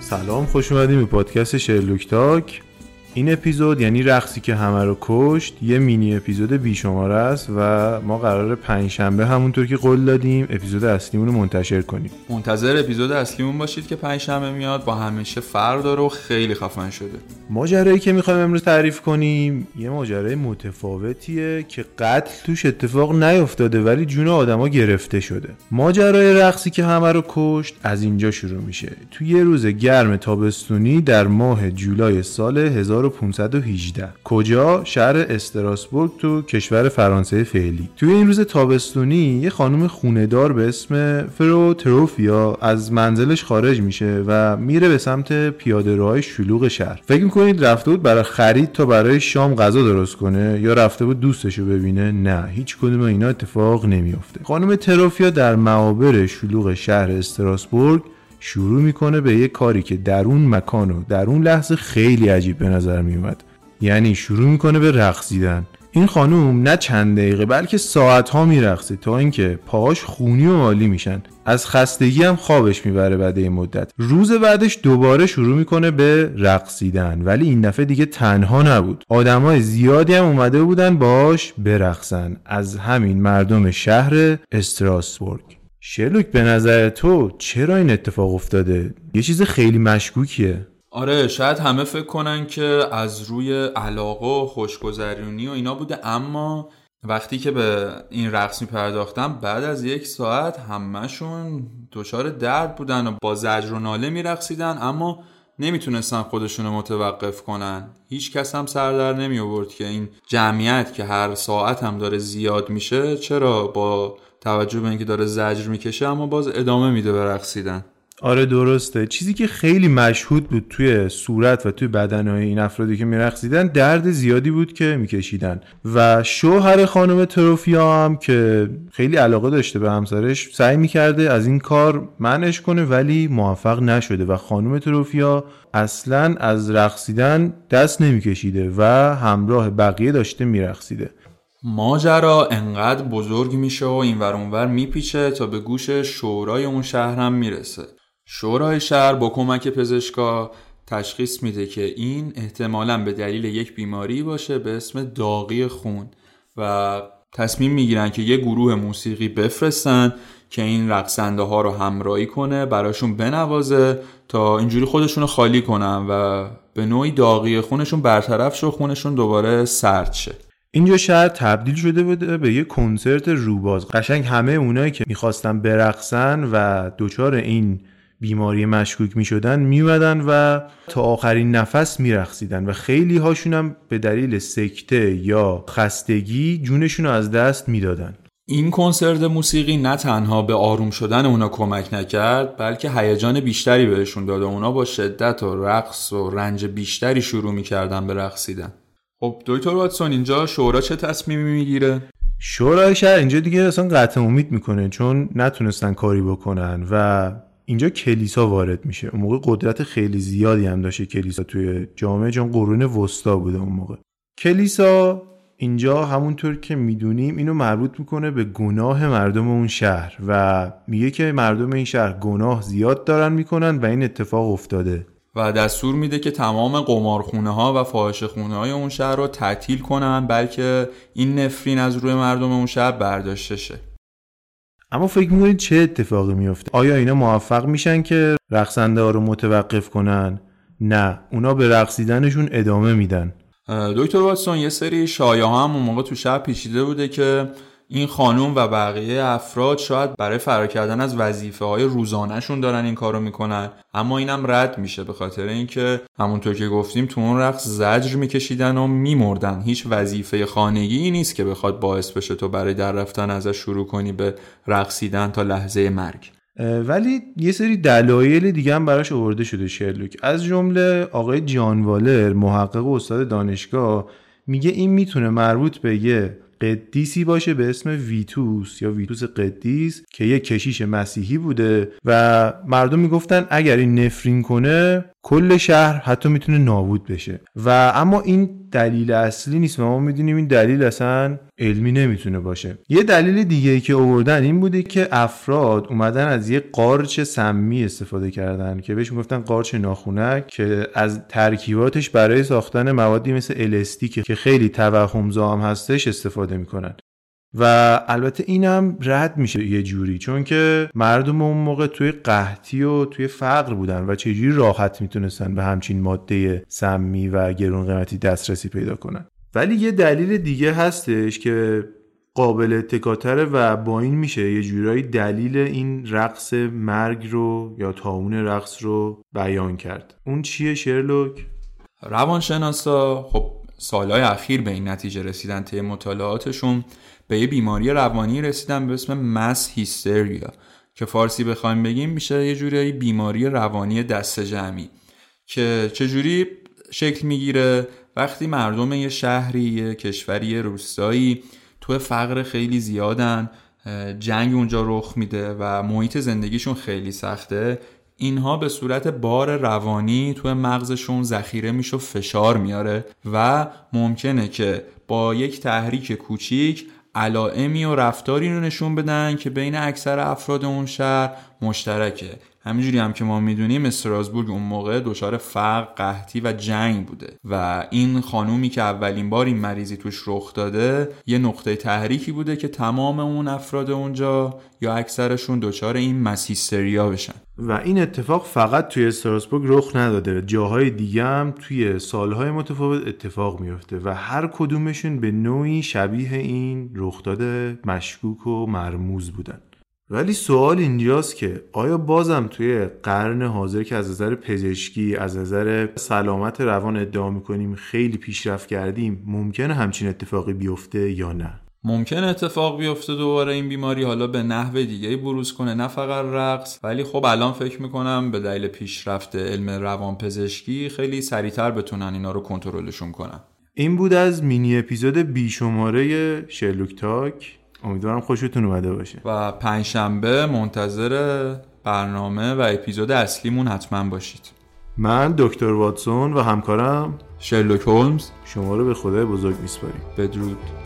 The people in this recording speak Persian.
سلام خوش اومدیم به پادکست شرلوک تاک این اپیزود یعنی رقصی که همه رو کشت یه مینی اپیزود بیشماره است و ما قرار پنجشنبه همونطور که قول دادیم اپیزود اصلیمون رو منتشر کنیم. منتظر اپیزود اصلیمون باشید که پنجشنبه میاد با همیشه فرق داره و خیلی خفن شده. ماجرایی که می‌خوایم امروز تعریف کنیم یه ماجرای متفاوتیه که قتل توش اتفاق نیفتاده ولی جون آدما گرفته شده. ماجرای رقصی که همه رو کشت از اینجا شروع میشه. تو یه روز گرم تابستونی در ماه جولای سال 1518 کجا؟ شهر استراسبورگ تو کشور فرانسه فعلی. توی این روز تابستونی یه خانم خوندار به اسم فرو تروفیا از منزلش خارج میشه و میره به سمت پیاده روهای شلوغ شهر. فکر می‌کنید رفته بود برای خرید تا برای شام غذا درست کنه یا رفته بود دوستشو ببینه؟ نه هیچ کدوم اینا اتفاق نمیافته. خانم تروفیا در معابر شلوغ شهر استراسبورگ شروع می‌کنه به یه کاری که در اون مکان و در اون لحظه خیلی عجیب به نظر میومد یعنی شروع می‌کنه به رقصیدن این خانوم نه چند دقیقه بلکه ساعت ها میرقصه تا اینکه پاهاش خونی و مالی میشن. از خستگی هم خوابش می‌بره بعد این مدت. روز بعدش دوباره شروع می‌کنه به رقصیدن ولی این دفعه دیگه تنها نبود. آدمای زیادی هم اومده بودن باش برقصن. از همین مردم شهر استراسبورگ. شلوک به نظر تو چرا این اتفاق افتاده؟ یه چیز خیلی مشکوکیه آره شاید همه فکر کنن که از روی علاقه و خوشگذرونی و اینا بوده اما وقتی که به این رقص می پرداختم بعد از یک ساعت همهشون دچار درد بودن و با زجر و ناله می رقصیدن اما نمی‌تونستن خودشون متوقف کنن هیچ کس هم سر در نمی آورد که این جمعیت که هر ساعت هم داره زیاد میشه چرا با توجه به اینکه داره زجر می‌کشه اما باز ادامه میده به رقصیدن. آره درسته. چیزی که خیلی مشهود بود توی صورت و توی بدنهای این افرادی که میرقصیدن درد زیادی بود که میکشیدن. و شوهر خانم تروفیا هم که خیلی علاقه داشته به همسرش سعی می‌کرده از این کار منعش کنه ولی موفق نشده و خانم تروفیا اصلا از رقصیدن دست نمیکشیده و همراه بقیه داشته میرقصیده. ماجرا انقدر بزرگ میشه و این اونور میپیچه تا به گوش شورای اون شهر هم می‌رسه. شورای شهر با کمک پزشکا تشخیص میده که این احتمالا به دلیل یک بیماری باشه به اسم داغی خون و تصمیم می‌گیرن که یه گروه موسیقی بفرستن که این رقصنده ها رو همراهی کنه براشون بنوازه تا اینجوری خودشون رو خالی کنن و به نوعی داغی خونشون برطرف شه خونشون دوباره سرد شه. اینجا شهر تبدیل شده بوده به یه کنسرت روباز. قشنگ همه اونایی که می‌خواستن برقصن و دچار این بیماری مشکوک می‌شدن میومدن و تا آخرین نفس میرقصیدن و خیلی هاشون هم به دلیل سکته یا خستگی جونشون از دست می‌دادن. این کنسرت موسیقی نه تنها به آروم شدن اونا کمک نکرد بلکه هیجان بیشتری بهشون داد و اونا با شدت و رقص و رنج بیشتری شروع می‌کردن به رقصیدن. خب دکتر واتسون اینجا شورا چه تصمیمی می‌گیره؟ شورای شهر اینجا دیگه اصلا قطع امید می‌کنه چون نتونستن کاری بکنن و اینجا کلیسا وارد میشه. اون موقع قدرت خیلی زیادی هم داشته کلیسا توی جامعه چون قرون وسطا بوده اون موقع. کلیسا اینجا همونطور که می‌دونیم اینو مربوط می‌کنه به گناه مردم اون شهر و میگه که مردم این شهر گناه زیاد دارن می‌کنن و این اتفاق افتاده. و دستور میده که تمام قمارخونه ها و فاحش خونه های اون شهر رو تعطیل کنن بلکه این نفرین از روی مردم اون شهر برداشته شه. اما فکر می‌کنید چه اتفاقی میفته آیا اینا موفق میشن که رقصنده ها رو متوقف کنن؟ نه اونا به رقصیدنشون ادامه میدن. دکتر واتسون یه سری شایعه هم اون موقع تو شهر پیچیده بوده که این خانوم و بقیه افراد شاید برای فرار کردن از وظیفه های روزانهشون دارن این کارو می‌کنن. اما اینم رد میشه به خاطر اینکه همونطور که گفتیم تو اون رقص زجر میکشیدن و میمردن. هیچ وظیفه خانگی نیست که بخواد باعث بشه تو برای در رفتن ازش شروع کنی به رقصیدن تا لحظه مرگ. ولی یه سری دلایل دیگه هم براش آورده شده شرلوک. از جمله آقای جان والر محقق و استاد دانشگاه میگه این می‌تونه مربوط به یه قدیسی باشه به اسم ویتوس یا ویتوس قدیس که یه کشیش مسیحی بوده و مردم می‌گفتن اگر این نفرین کنه کل شهر حتی می‌تونه نابود بشه. و اما این دلیل اصلی نیست و ما می‌دونیم این دلیل اصلا علمی نمی‌تونه باشه. یه دلیل دیگه ای که آوردن این بوده که افراد اومدن از یه قارچ سمی استفاده کردن که بهش می‌گفتن قارچ ناخونک که از ترکیباتش برای ساختن موادی مثل الستی که خیلی توهم زام هستش استفاده می‌کنن. و البته اینم رد میشه یه جوری چون که مردم اون موقع توی قحطی و توی فقر بودن و چجوری راحت می‌تونستن به همچین ماده سمی و گرون قیمتی دسترسی پیدا کنن ولی یه دلیل دیگه هستش که قابل اتکاتره و با این میشه یه جورایی دلیل این رقص مرگ رو یا تاون رقص رو بیان کرد اون چیه شرلوک؟ روانشناسا خب سالهای اخیر به این نتیجه رسیدن طی مطالعاتشون به یه بیماری روانی رسیدن به اسم مس هیستریا که فارسی بخوایم بگیم میشه یه جوری بیماری روانی دست جمعی که چجوری شکل می‌گیره؟ وقتی مردم یه شهری یه کشوری روستایی تو فقر خیلی زیادن جنگ اونجا رخ میده و محیط زندگیشون خیلی سخته اینها به صورت بار روانی توی مغزشون ذخیره میشه و فشار میاره و ممکنه که با یک تحریک کوچیک علائمی و رفتاری رو نشون بدن که بین اکثر افراد اون شهر مشترکه. همینجوری هم که ما می‌دونیم استراسبورگ اون موقع دچار فقر قحطی و جنگ بوده. و این خانومی که اولین بار این مریضی توش رخ داده یه نقطه تحریکی بوده که تمام اون افراد اونجا یا اکثرشون دچار این مسیستریا بشن. و این اتفاق فقط توی استراسبورگ رخ نداده. جاهای دیگه هم توی سالهای متفاوت اتفاق میفته و هر کدومشون به نوعی شبیه این رخداد مشکوک و مرموز بودن. ولی سوال اینجاست که آیا بازم توی قرن حاضر که از نظر پزشکی از نظر سلامت روان ادعا می‌کنیم خیلی پیشرفت کردیم ممکنه همچین اتفاقی بیفته یا نه؟ ممکن اتفاق بیفته دوباره این بیماری حالا به نحو دیگه بروز کنه نه فقط رقص. ولی خب الان فکر می‌کنم به دلیل پیشرفت علم روان پزشکی خیلی سریعتر بتونن اینا رو کنترلشون کنن. این بود از مینی اپیزود بیشماره شرلوک تاک. امیدوارم خوشتون اومده باشه. و پنجشنبه منتظر برنامه و اپیزود اصلیمون حتما باشید. من دکتر واتسون و همکارم شرلوک هولمز. شما رو به خدای بزرگ میسپاریم. بدرود.